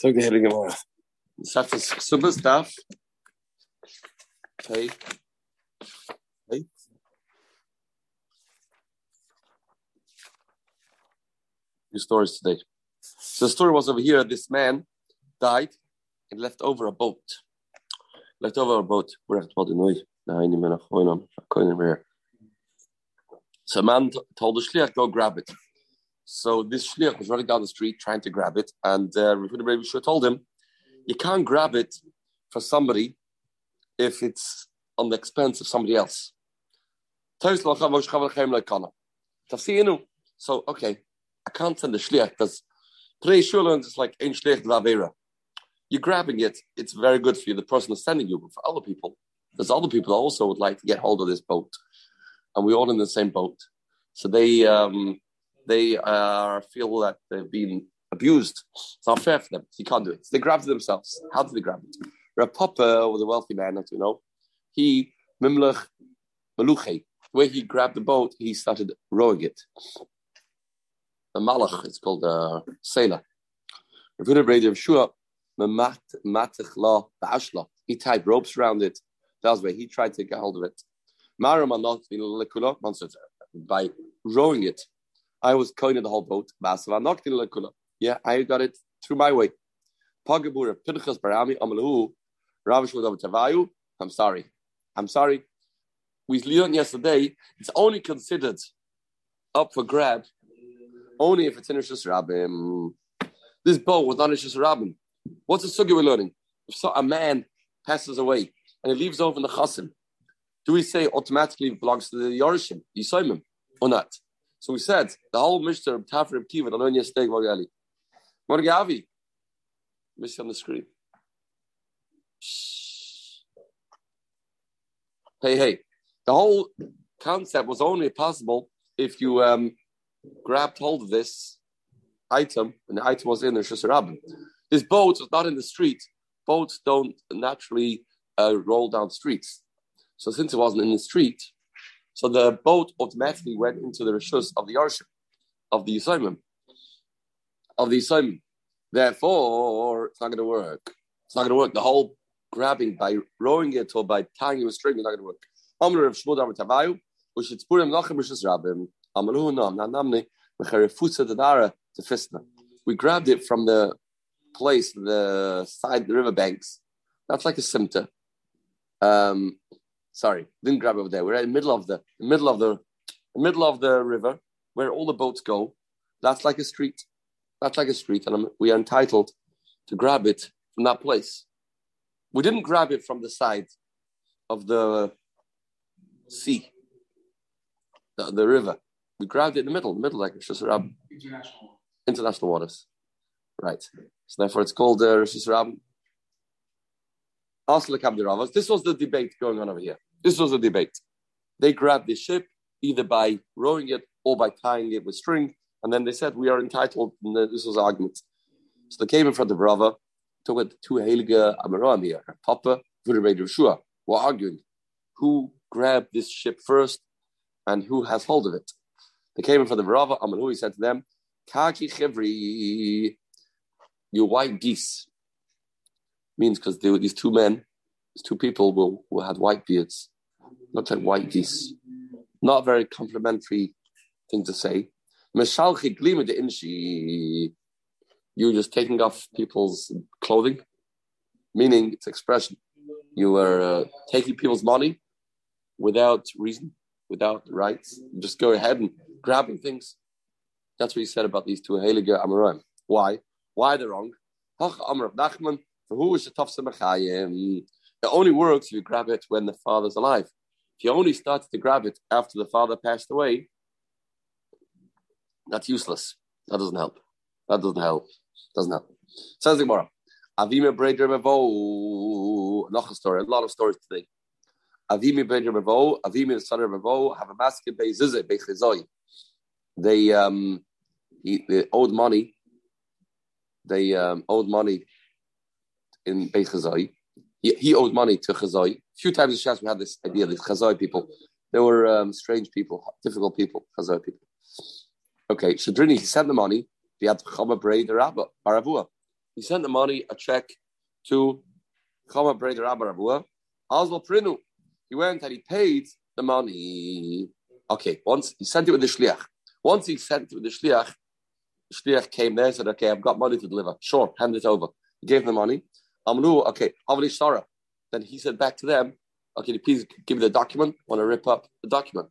Zog die Heilige Gemara. Sagt das Subas Daf. Okay. Okay. Few stories today. So the story was over here. This man died and left over a boat. Left over a boat. We're at Where So a man told the shliach, go grab it. So this shliach was running down the street trying to grab it, and uh, Rabbi told him, "You can't grab it for somebody if it's on the expense of somebody else." So okay, I can't send the shliach because today shulin is like ein shliach lavera. You're grabbing it; it's very good for you. The person is sending you, but for other people, there's other people also would like to get hold of this boat, and we're all in the same boat. So they um, they uh, feel that they've been abused. It's not fair for them. You can't do it. So they grabbed it themselves. How did they grab it? Rav Papa was a wealthy man, as you know. He, Mimlech Maluche, where he grabbed the boat, he started rowing it. The Malach, it's called a sailor. Shua, ma'at la baashla. He tied ropes around it. That was where he tried to get hold of it. By rowing it I was coining the whole boat. Yeah, I got it through my way. I'm sorry. I'm sorry. We learned yesterday, it's only considered up for grab only if it's in Rishus Rabbim. This boat was not in Rishus Rabbim. What's the sugi we're learning? If so, a man passes away and he leaves over in the chasim, do we say automatically it belongs to the Yorishim, Yisoimim, or not? So we said the whole Mishnah of Tafrim Kiva, the learn yesterday, Morgali. Morgavi. Miss on the screen. Hey, hey. The whole concept was only possible if you um, grabbed hold of this item, and the item was in the Shusarabim. This boat was not in the street. Boats don't naturally uh, roll down streets. So since it wasn't in the street, so the boat automatically went into the rishus of the Yarshim, of the Yisraelim, of the Yisraelim. Therefore, it's not going to work. It's not going to work. The whole grabbing by rowing it or by tying it with string is not going to work. We grabbed it from the place, the side, the river banks. That's like a simta. Um, sorry, didn't grab it over there. We're in the middle of the, the middle of the, the middle of the river where all the boats go. That's like a street. That's like a street, and we are entitled to grab it from that place. We didn't grab it from the side of the sea, the, the river. We grabbed it in the middle, the middle, like Rosh Hashanah. International. International waters. Right. So therefore it's called uh, Rosh Hashanah. This was the debate going on over here. This was a debate. They grabbed the ship either by rowing it or by tying it with string, and then they said we are entitled. This was argument. So they came in front of Rava, took it two Heilige Amaram here, Papa, Vuderbeit Shua, were arguing who grabbed this ship first and who has hold of it. They came in front of Rava, he said to them, Kaki Chivri, you white geese. Means because these two men two people who, who had white beards, looked like white geese. Not very complimentary thing to say. You're just taking off people's clothing, meaning it's expression. You are uh, taking people's money without reason, without rights. Just go ahead and grabbing things. That's what he said about these two Heilige Amoraim. Why? Why they're wrong? Who is the tough it only works if you grab it when the father's alive. If you only start to grab it after the father passed away, that's useless. That doesn't help. That doesn't help. Doesn't help. Says the Gemara. Avime Breder Mevo. Noch a story. A lot of stories today. Avime Breder Mevo. Avime the son of Mevo have a basket by Zize by They um, he, they owed money. They um, owed money in Bechazai he, he owed money to Chazai. A few times in Shas we had this idea, these Chazai people. They were um, strange people, difficult people, Chazai people. Okay, Shadrini, he sent the money. He had Chama Bray the Rabba, Baravua. He sent the money, a check to Chama Breder Abba Rabua. Oswald Prinu. He went and he paid the money. Okay, once he sent it with the shliach. Once he sent it with the shliach, the shliach came there and said, "Okay, I've got money to deliver. Sure, hand it over." He gave them the money. Amru, okay, Havli Shara. Then he said back to them, "Okay, please give me the document. I want to rip up the document."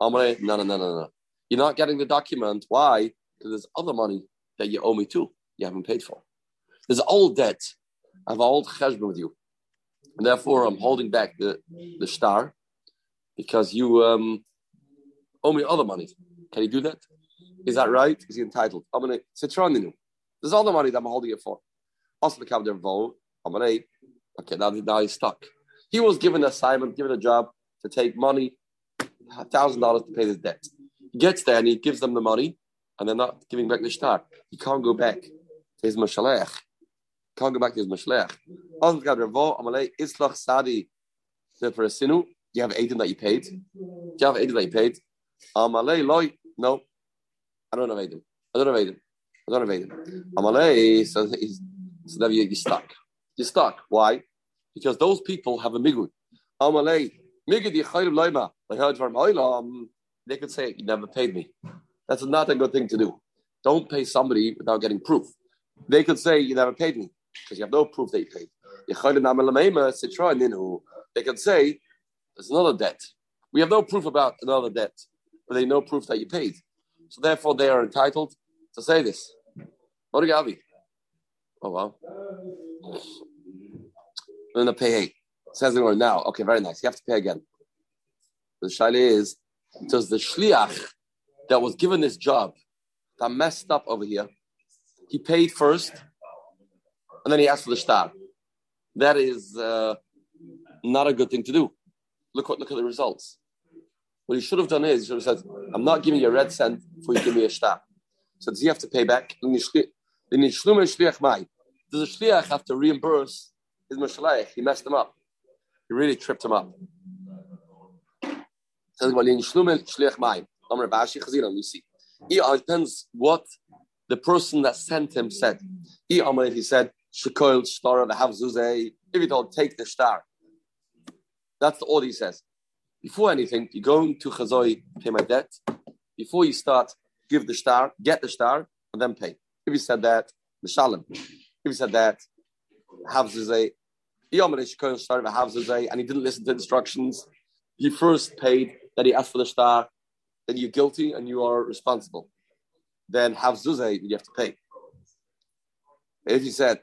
Amre, no, no, no, no, no. You're not getting the document. Why? Because there's other money that you owe me too. You haven't paid for. There's old debt. I have an old cheshbon with you. And therefore, I'm holding back the, the star because you um, owe me other money. Can he do that? Is that right? Is he entitled? I'm going to There's the money that I'm holding it for. Also, the cabinet vote. To Okay, now, now he's stuck. He was given an assignment, given a job to take money, thousand dollars to pay his debt. He gets there and he gives them the money, and they're not giving back the star. He can't go back to his mashalech. Can't go back to his mashalech. Islach Sadi for a sinu. Do you have eighteen that you paid? Do you have eighteen that you paid? Amalei loy. No, I don't have eighteen. I don't have eighteen. I don't have eighteen. Amalei. So he's so then you're stuck. You're stuck. Why? Because those people have a migud. Amalei. They heard from. They could say you never paid me. That's not a good thing to do. Don't pay somebody without getting proof. They could say you never paid me because you have no proof that you paid. They can say there's another debt. We have no proof about another debt, but they know proof that you paid. So therefore, they are entitled to say this. Gavi. Oh wow. I'm gonna pay eight. Says the word now. Okay, very nice. You have to pay again. The shaila is, does the shliach that was given this job that messed up over here, he paid first, and then he asked for the star. That is uh, not a good thing to do. Look what look at the results. What he should have done is he should have said, "I'm not giving you a red cent before you give me a star." So does he have to pay back? Does the shliach have to reimburse his mashlayich? He messed him up. He really tripped him up. We see. It depends what the person that sent him said. He said, Shekoil the Havzuze. If he told, take the star. That's all he says. Before anything, you go to Chazoi, pay my debt. Before you start, give the star, get the star, and then pay. If he said that, Mishalim. If he said that, Havzuze, and he didn't listen to instructions, he first paid, then he asked for the star, then you're guilty and you are responsible. Then Havzuze, you have to pay. If he said,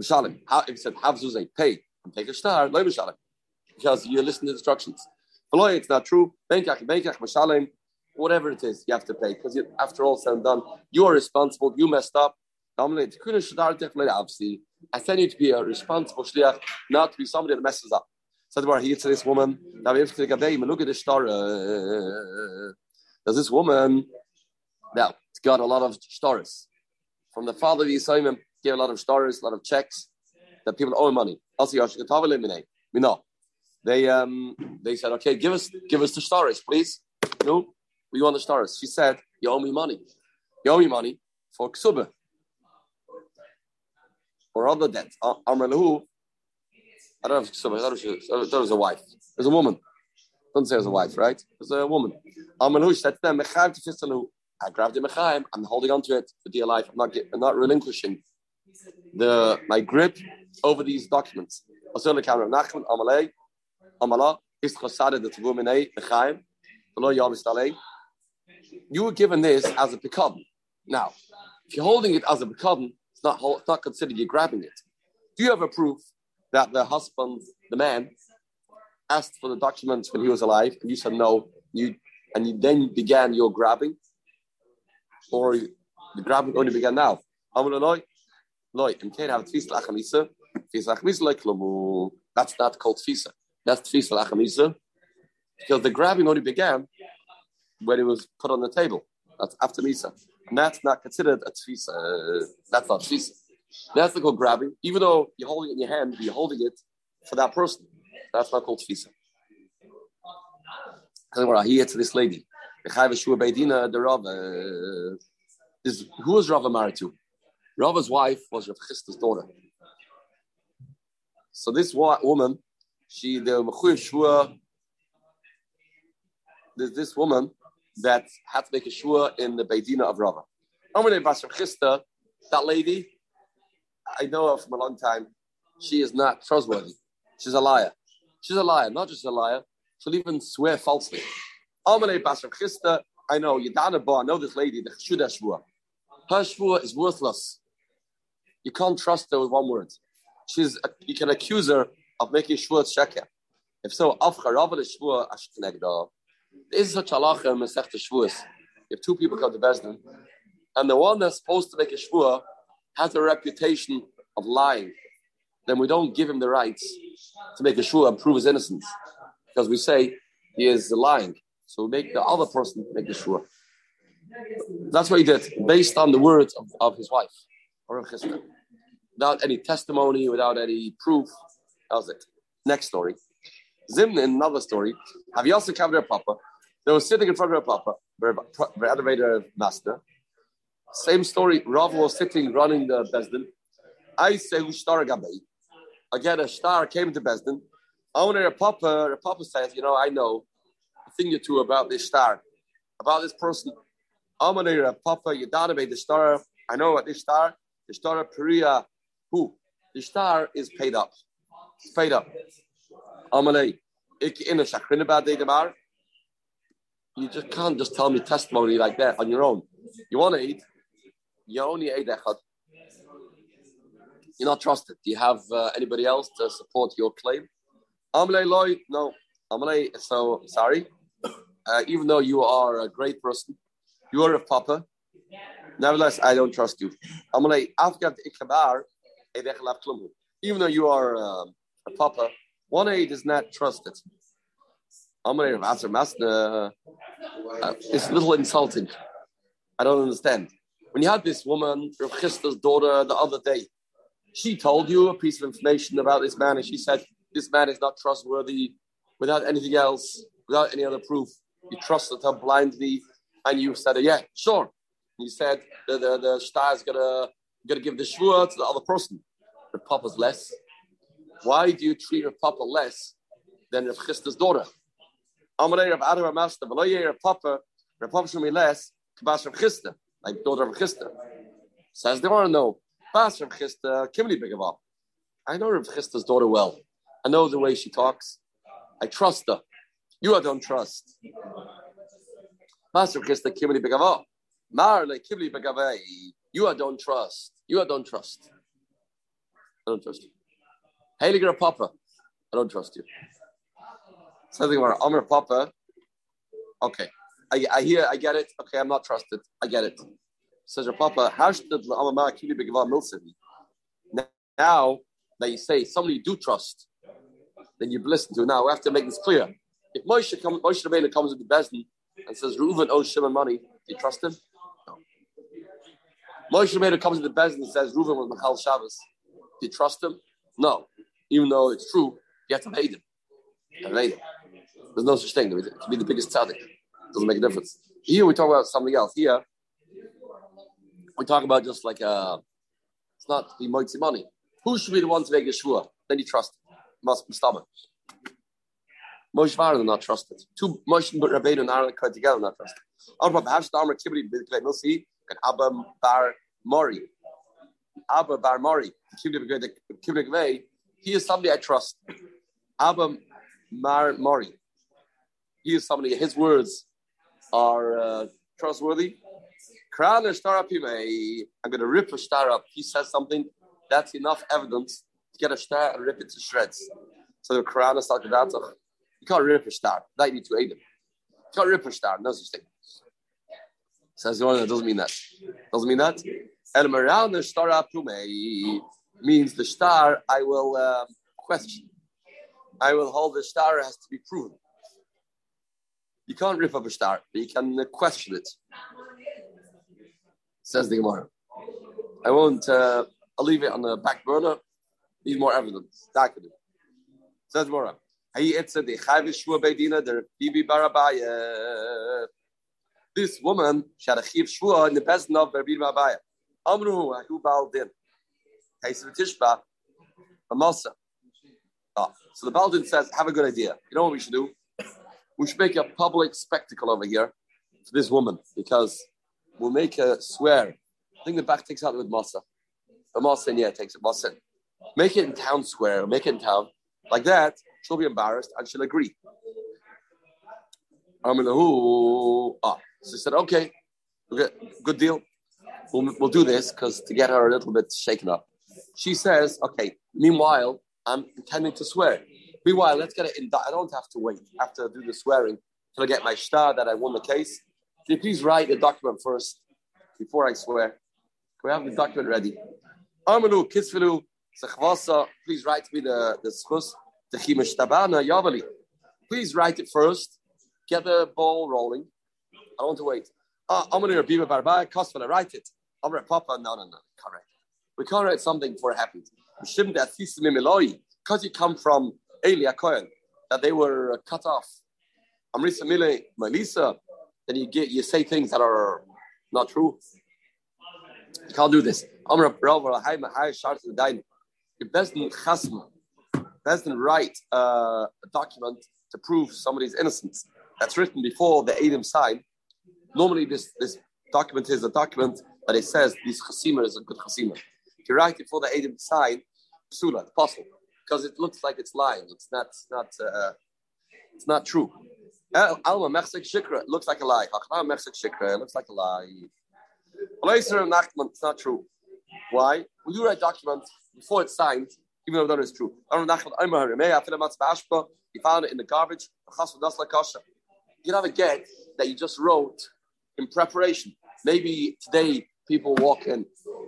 Mishalim. How, if he said, have zuzay, pay, and take a star, lo mishalim. Because you listen to instructions. Beloy, it's not true. Benkach, benkach, mishalim, whatever it is, you have to pay. Because after all said and done, you are responsible, you messed up. I send you to be a responsible shliach, not to be somebody that messes up. Said where he to this woman, now we have to look at this star. Does this woman now got a lot of stories from the father of Yisraelim gave a lot of stories, a lot of checks that people owe money. Also, we know. They um they said, okay, give us give us the stories, please. No, we want the stories. She said, you owe me money. You owe me money for ksuba or other debts. Amralahu. I don't know if ksuba. I thought it was a wife. It was a woman. Don't say it was a wife, right? It was a woman. Amralahu said to them, I grabbed the mechaim. I'm holding on to it for dear life. I'm not, I'm not relinquishing the my grip over these documents. You were given this as a picard. Now, if you're holding it as a picard, it's not it's not considered you're grabbing it. Do you have a proof that the husband, the man, asked for the documents when he was alive, and you said no, you and you then began your grabbing, or the grabbing only began now? Loy, im Kein have Tfisa Lachamisa, Tfisa Lachamisa like. That's not called Tfisa. That's Tfisa Lachamisa. Because the grabbing only began when it was put on the table. That's after Misa. And that's not considered a Tfisa. That's not Tfisa. That's the called grabbing. Even though you're holding it in your hand, you're holding it for that person. That's not called Tfisa. Here to this lady. The. Uh, who was Rav married to? Rava's wife was Rav Chisda's daughter. So this woman, she the Shua, this woman that had to make a shua in the Beidina of Rava. Chisda, that lady, I know her from a long time. She is not trustworthy. She's a liar. She's a liar, not just a liar. She'll even swear falsely. Chisda, I know, Yadana Ba, I know this lady, the Shuda Shua. Her Shua is worthless. You can't trust her with one word. She's, you can accuse her of making Shua Sheker. If so, Afcha Rava Shua Ashkenegda. There is such halacha in Masech Shavuos. If two people come to Bezdin, and the one that's supposed to make a shvua has a reputation of lying, then we don't give him the rights to make a shvua and prove his innocence, because we say he is lying. So we make the other person make the shvua. That's what he did, based on the words of, of his wife, without any testimony, without any proof. That was it. Next story. Zimna, in another story. Have you also covered their papa? They were sitting in front of their papa, the elevator master. Same story. Rav was sitting running the Bezdin. I say Ushtar Gabay. Again, a star came to Bezdin. Owner a papa, a papa says, you know, I know a thing or two about this star, about this person. Owner a papa, Yadanabe, the star. I know about this star. The star of Perea. Who? The star is paid up. It's paid up. Amalei. in a shakrin about the You just can't just tell me testimony like that on your own. You want to eat, you only eat echad. You're not trusted. Do you have uh, anybody else to support your claim? Amalei loy, no. Amalei, so sorry. Uh, even though you are a great person, you are a papa. Nevertheless, I don't trust you. Amalei, even though you are uh, a papa, one aid is not trusted. Uh, it's a little insulting. I don't understand. When you had this woman, Rav Chisda's daughter, the other day, she told you a piece of information about this man, and she said, This man is not trustworthy without anything else, without any other proof. You trusted her blindly, and you said, Yeah, sure. And you said, The, the, the star is going to give the shvur to the other person. The papa's less. Why do you treat Rav Papa less than Rav Chisda's daughter? Amalei Rav Adam Master, Veloye Rav Papa, Rav Papa should be less, Kabas Rav Chisda, like daughter of Chisda. Says they want to know, Bas Rav Chisda, Kimli Begava. I know Rav Chisda's daughter well. I know the way she talks. I trust her. You I don't trust. Rav Chisda, Kimli Begava. Mar le Kimli Begava. You I don't trust. You I don't trust. I don't trust you. Heiliger Papa, I don't trust you. Something about Amr Papa. Okay, I, I hear, I get it. Okay, I'm not trusted. I get it. Says your Papa, Now that you say somebody you do trust, then you listen to. Now we have to make this clear. If Moshe, come, Moshe Rabbeinu comes with the Bezdin and says Reuven owes Shimon money, do you trust him? No. Moshe Rabbeinu comes with the Bezdin and says Reuven was Michal Shabbos, do you trust him? No even though it's true, you have to hate him. Hate him. There's no such thing. To be the biggest tzaddik. Doesn't make a difference. Here we talk about something else. Here we talk about just like uh, it's not the moitzi money. Who should be the one to make a shvua? Then you trust. Must be stubborn. Moshe Varda not trusted. Two Moshe Rabbeinu and Aaron cut together not trusted. Arba Bahash Damar Kibri Bidklei Milsi and Abba Bar Mori. Abba Bar Mori. Kibri he is somebody I trust. Abba Mar Mori. He is somebody, his words are uh, trustworthy. I'm going to rip a star up. He says something, that's enough evidence to get a star and rip it to shreds. So the Quran is talking about You can't rip a star. That you need to. You can't rip a star. No such thing. Says the one that doesn't mean that. Doesn't mean that. The star up means the star I will um, question. I will hold the star has to be proven. You can't rip up a star, but you can uh, question it. Says the Gemara. I won't. Uh, I'll leave it on the back burner. Need more evidence. Document. Says the Gemara. This woman, she had a chiv shvua in the best of Rabbi Baldin. Case of Tishba, a Masa. Ah, so the Baldin says, have a good idea. You know what we should do? We should make a public spectacle over here for this woman because we'll make her swear. I think the back takes out with Masa. The Masa, yeah, takes it. Masa. Make it in town square, make it in town. Like that, she'll be embarrassed and she'll agree. I'm in the Ah, so he said, okay, okay good deal. We'll, we'll do this because to get her a little bit shaken up. She says, okay, meanwhile, I'm intending to swear. Meanwhile, let's get it in. I don't have to wait. after I do the swearing till I get my star that I won the case. Can you please write the document first before I swear? Can we have the document ready? Armanu, Kisfilu, Sechvasa, please write me the, the schus, the Chimashtabana, Yavali. Please write it first. Get the ball rolling. I don't want to wait. Ah, Amanu, Biba Barba, Kosfala, write it. Amra Papa, no, no, no, correct. We can't write something before it happens. Because you come from Eli Cohen, that they were cut off. Amrisa Mile, Melissa, then you get you say things that are not true. You can't do this. Amra Bravo, High High Shart the Dain. If Besdin Chasm, Besdin write a document to prove somebody's innocence that's written before the Adam sign. Normally, this, this document is a document that it says this chasima is a good chasima. It for the Adam sign, psula, it's possible because it looks like it's lying. It's not. It's not. Uh, it's not true. Alma mechsek shikra. It looks like a lie. Hachna mechsek shikra. It looks like a lie. It's not true. Why? When you write documents before it's signed, even though that is true. You found it in the garbage. You have a get that you just wrote in preparation. Maybe today people walk in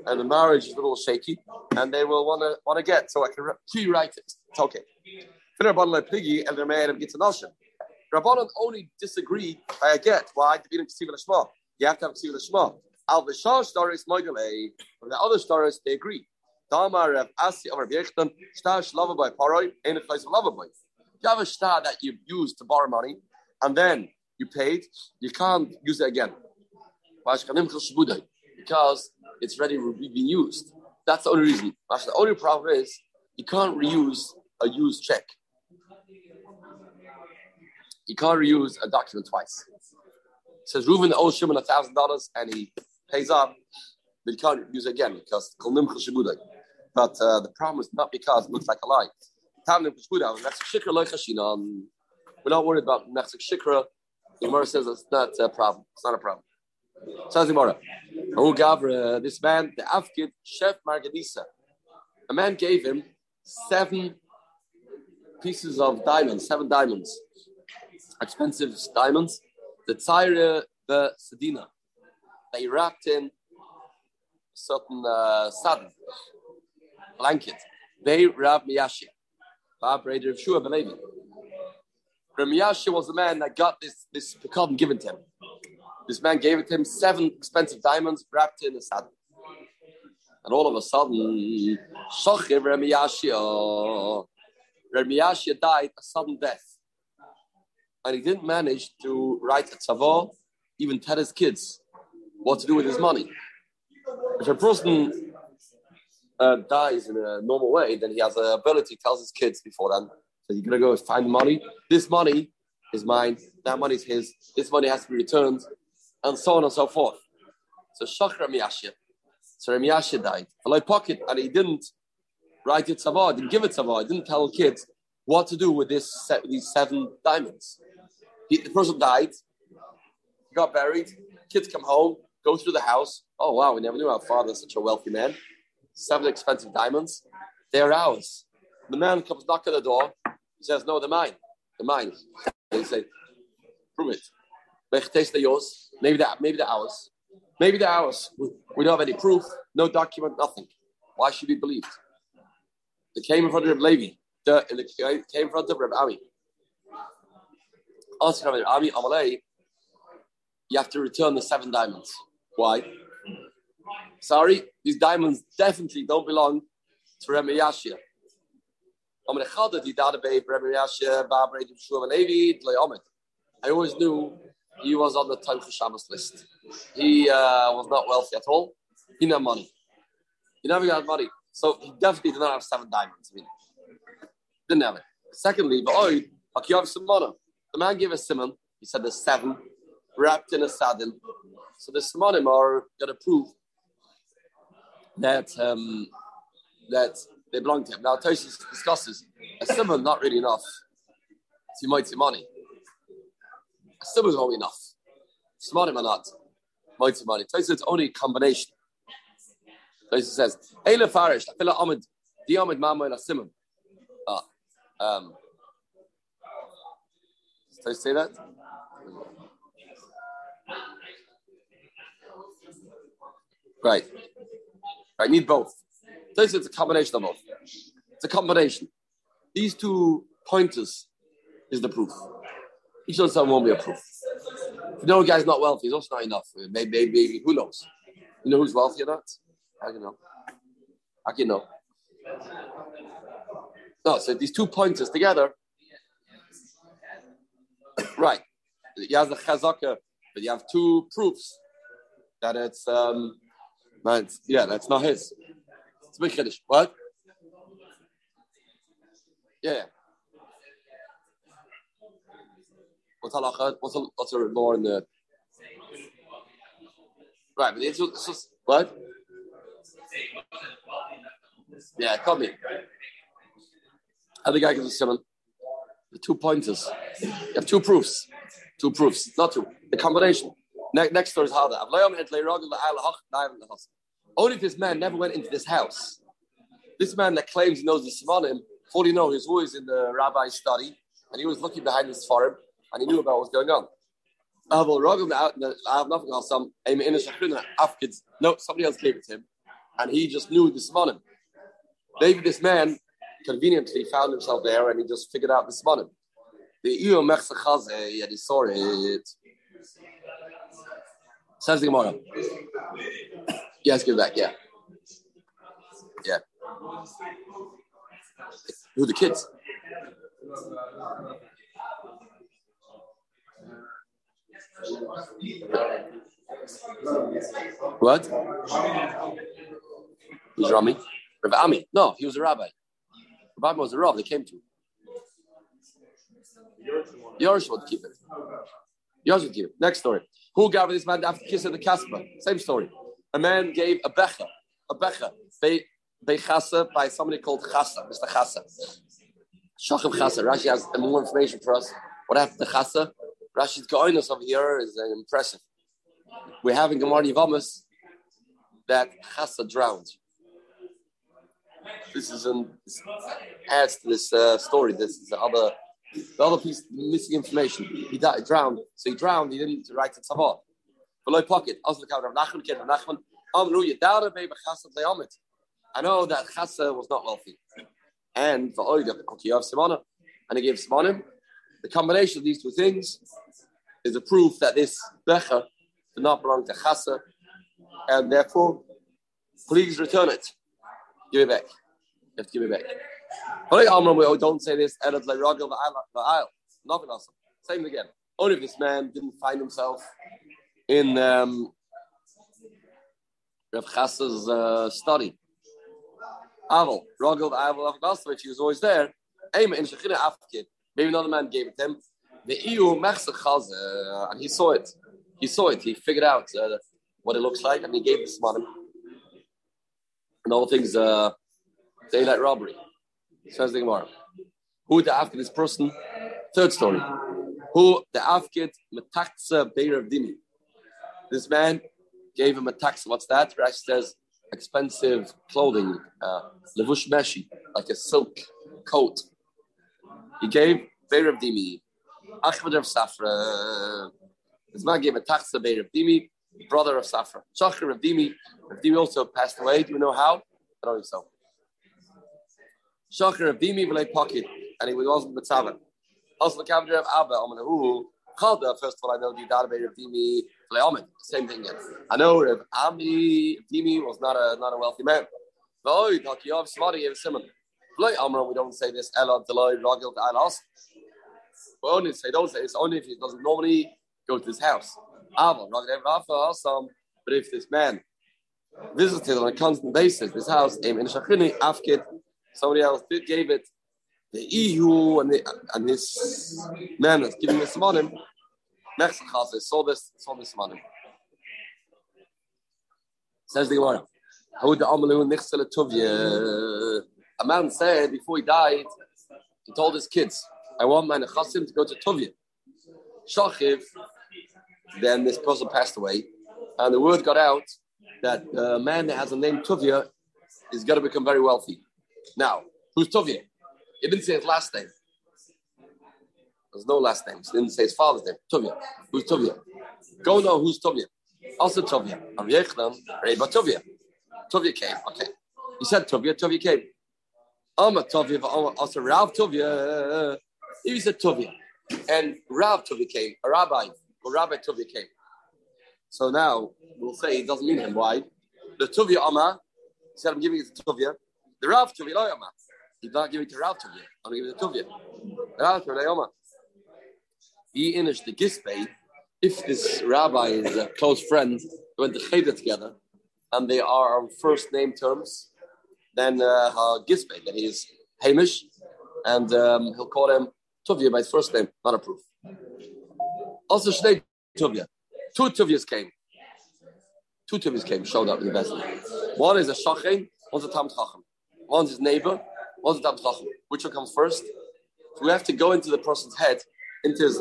and the marriage is a little shaky and they will want to want to get. So I can pre-write it. It's okay. Rabbanon only disagree by a get. Why? You have to have ksiv l'shma. Al v'shar stories moidele. From the other stories, they agree. Damar Rav Asi of Rav Yechtan, shtar shlava by paroi, ain't a place of lava boy. You have a shtar that you used to borrow money, and then you paid, you can't use it again. Because it's ready to be used. That's the only reason. The only problem is you can't reuse a used check. You can't reuse a document twice. It says Reuven owes Shimon a thousand dollars and he pays up, but can't use it again because but uh, the problem is not because it looks like a lie. We're not worried about Mechzik Shikra. The Gemara says it's not a problem. It's not a problem. Says Gemara, Oh Gavra, this man, the Afgid Chef Margadisa, a man gave him seven pieces of diamonds, seven diamonds, expensive diamonds, the Tzaira the Sedina. They wrapped in certain uh, saddle, blanket. They Rav Miyashi, Raider of Shua Belevi. Rav Miyashi was the man that got this this pecadon given to him. This man gave it to him seven expensive diamonds wrapped in a saddle. And all of a sudden, Miyashi, Rav Miyashi died a sudden death. And he didn't manage to write a tzavah, even tell his kids what to do with his money. If a person uh, dies in a normal way, then he has the ability, tells his kids before then, so you're gonna go find money. This money is mine. That money is his. This money has to be returned, and so on and so forth. So Shachar Miyashia. So Miyashia died. I pocket, and he didn't write it tzavah. Didn't give it tzavah. Didn't tell kids what to do with this these seven diamonds. He, the person died. He got buried. Kids come home, go through the house. Oh wow, we never knew our father such a wealthy man seven expensive diamonds. They're ours. The man comes knock at the door. He says, No, they're mine. They're mine. They say, Prove it. Maybe that. Maybe they're ours. Maybe they're ours. We don't have any proof, no document, nothing. Why should we believe? They came in front of Levi. They came in front of Reb Ami. Asked Reb Ami, Amalei, you have to return the seven diamonds. Why? Sorry, these diamonds definitely don't belong to Remy Yashia. I always knew he was on the Tomcha Shabbos list. He uh, was not wealthy at all. He didn't money. He never got money. So he definitely did not have seven diamonds. I mean, didn't have it. Secondly, but oh, Akiyav Simona. The man gave a simon. He said there's seven wrapped in a saddle. So the simonim are going to prove that um, that they belong to him. Now, Tosis discusses a simon not really enough. So you might see money. Simon is only enough. Simonim are not. See money. Tosis it's only combination. Tosis says, Eile Farish, Fila Ahmed, Di Ahmed Mama a Simon. Ah, um, did I say that? Right. I need both. This is a combination of both. It's a combination. These two pointers is the proof. Each of them won't be a proof. If you know a guy's not wealthy, it's also not enough. Maybe, maybe, maybe who knows? You know who's wealthy or not? I can know. I can know. No, so these two pointers together. right. You have the chazaka, but you have two proofs that it's um yeah, that's not his. It's big. What? Yeah. What's halacha? What's what's law in the right? But it's just what? Yeah, come me. Other guy gives a seven. The two pointers. You have two proofs. Two proofs, not two. The combination. Next, next story is how. Only if this man never went into this house. This man that claims he knows the Savanim, fully know he's always in the rabbi's study, and he was looking behind his farm, and he knew about what was going on. No, somebody else gave it to him, and he just knew the Savanim. Maybe this man conveniently found himself there, and he just figured out the Savanim. The Iyo Mechsachaze, yeah, he saw it. Says the Gemara. Yes, give it back. Yeah. Yeah. Who the kids? What? Who's Rami? Rav Ami. No, he was a rabbi. Rabbi was a rabbi. They came to. Yours would keep it. Yours would keep it. Next story. Who gave this man after kiss of the kaspa? Same story. A man gave a becha, a becha, be, chasa by somebody called chasa, Mr. Chasa. Shachim chasa. Rashi has more information for us. What happened to chasa? Rashi's us over here is uh, impressive. We're having Gemara Yivamas that chasa drowned. This is an this adds to this uh, story. This is the other the other piece missing information. He died, drowned. So he drowned. He didn't write it tzavah. Below pocket. I know that Chasa was not wealthy. And for Oida, of Simona, and he gave Simonim. The combination of these two things is a proof that this Becher did not belong to Chasa, and therefore, please return it. Give it back. You have to give it back. We don't say this. Nothing else. Same again. Only if this man didn't find himself in um, Rav Chassa's uh, study. Aval, Aval, Avgastovich, he was always there. Maybe another man gave it to him. The EU uh, and he saw it. He saw it. He figured out uh, what it looks like, and he gave this money. And all things, uh, daylight robbery. Says the Gemara. Who the after this person? Third story. Who the afkid metaksa beirav dimi. This man gave him a tax. What's that? Rashi says expensive clothing, uh, levush meshi, like a silk coat. He gave beirav dimi. Uh, Achmed of Safra. This man gave a tax to beirav dimi, brother of Safra. Shachar of Dimi. Dimi also passed away. Do you know how? I don't think so. Shachar of Dimi v'lei pocket, and he was also mitzvah. Also the cabinet of Abba, Amanahu, Chalda, first of all, I know the database of Dimi Leomid. Same thing again. I know Rav Ami Dimi was not a not a wealthy man. We don't say this Ella Deloy Rogil Alas. We only say don't say it's only if he doesn't normally go to his house. Um, but if this man visited on a constant basis this house, somebody else did gave it the EU and, the, and his man that's giving this money. Mexico saw this, saw this money. Says the Gemara. A man said before he died, he told his kids, I want my Nechasim to go to Tuvia. Shachiv, then this person passed away, and the word got out that a man that has a name Tuvia is going to become very wealthy. Now, who's Tuvia? He didn't say his last name. There's no last name. He didn't say his father's name. Tuvia. Who's Tuvia? Go know who's Tuvia. Also Tovia. Rav Reba Tovia. Tovia came. Okay. He said Tovia, Tovia came. Amma Tovia, also Rav Tovia. He a Tovia. And Rav Tovia came, a rabbi, or Rabbi Tovia came. So now we'll say it doesn't mean him. Why? The Tovia Amma said, I'm giving it to Tovia. The Rav Tovia, no Amma. He's not giving it to Rav Tovia. I'm giving it to Tovia. Rav Tovia, no Amma. He inish the Gisbei if this rabbi is a close friend, they went to Cheder together, and they are on first name terms, then uh, Gisbe, that he is Hamish, and um, he'll call him Tuvia by his first name, not a proof. Also, Shnei Tuvia. Two Tuvias came. Two Tuvias came, showed up in the best. One is a Shachin, one's a Tam Chacham. One's his neighbor, one's a Tam Chacham. Which one comes first? So we have to go into the person's head, into his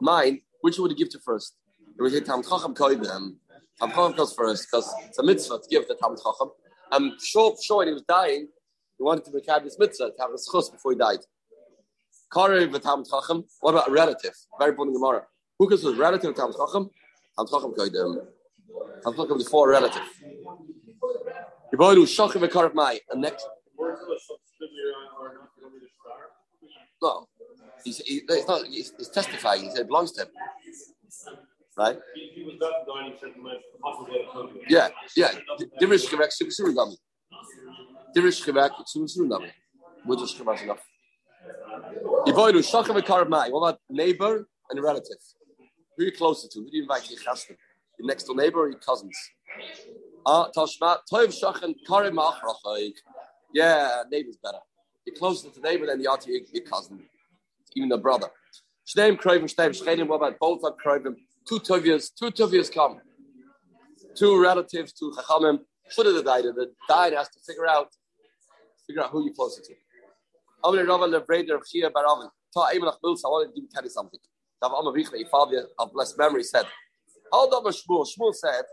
mind, which would he give to first? Would say Tam Chacham Koidem. Tam Chacham goes first because it's a mitzvah to give the Tam Chacham. I'm sure, sure when he was dying, he wanted to make this mitzvah to have a schus before he died. With What about a relative? Very important Gemara. Who was a relative Tam Chacham? Tam Chacham Koidem. Tam Chacham is for a relative. Yiboilu Shachim Vekarev Mai. And next. No. He's, he, he's, not, he's, he's testifying. He said it belongs to him. Right? Yeah, yeah. Dirish Chivek Surugami. Dirish Chivek Surugami. We'll just Chivek enough. Yivoidu Shachim Vekarev Mai. What about neighbor and relative? Who are you closer to? Who do you invite to your chastim? Your next door neighbor or your cousins? Ah, Tashma, Toiv Shachan Karim Achrachayik. Yeah, neighbor's better. You're closer to the neighbor than you are to your, your cousin even a brother. Shneim Kroivim, Shneim Shchenim, what about both are Kroivim? Two Tuvias, two Tuvias come. Two relatives, two Chachamim. Should have died. The died has to figure out figure out who you're closer to. Rava Chia. Ta Mills, I want to you something. Vichne, father of blessed memory, said, Hold up Shmuel. Shmuel said,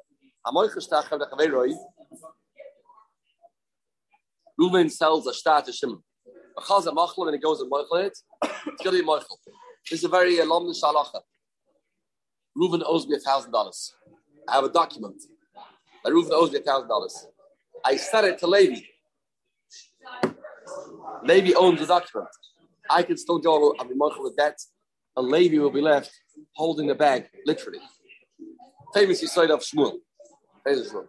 sells a star to Shimon. Chaz a machlo and it goes and mochel it, it's going to be mochel. This is a very alumni shalacha. Reuven owes me a thousand dollars. I have a document that Reuven owes me a thousand dollars. I said it to Levi. Levi owns the document. I can still go and be mochel with debt, and Levi will be left holding the bag, literally. Famous side of Shmuel. Famous Shmuel.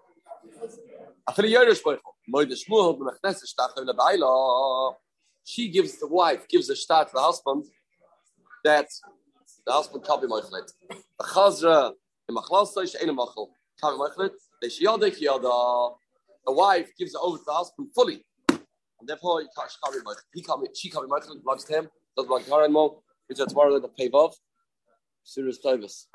After the Yerush Mochel, Moide Shmuel, b'mechneses shtachel le'bayla she gives the wife gives a start to the husband that the husband can't be mochlet. The chazra in machlasa she ain't machal can't be mochlet. The shiyadek yada. The wife gives it over to the husband fully, and therefore he can't, she can't be. He can't be, she can't be to him. Doesn't to her anymore. Which is tomorrow the pay off. Serious Tavis.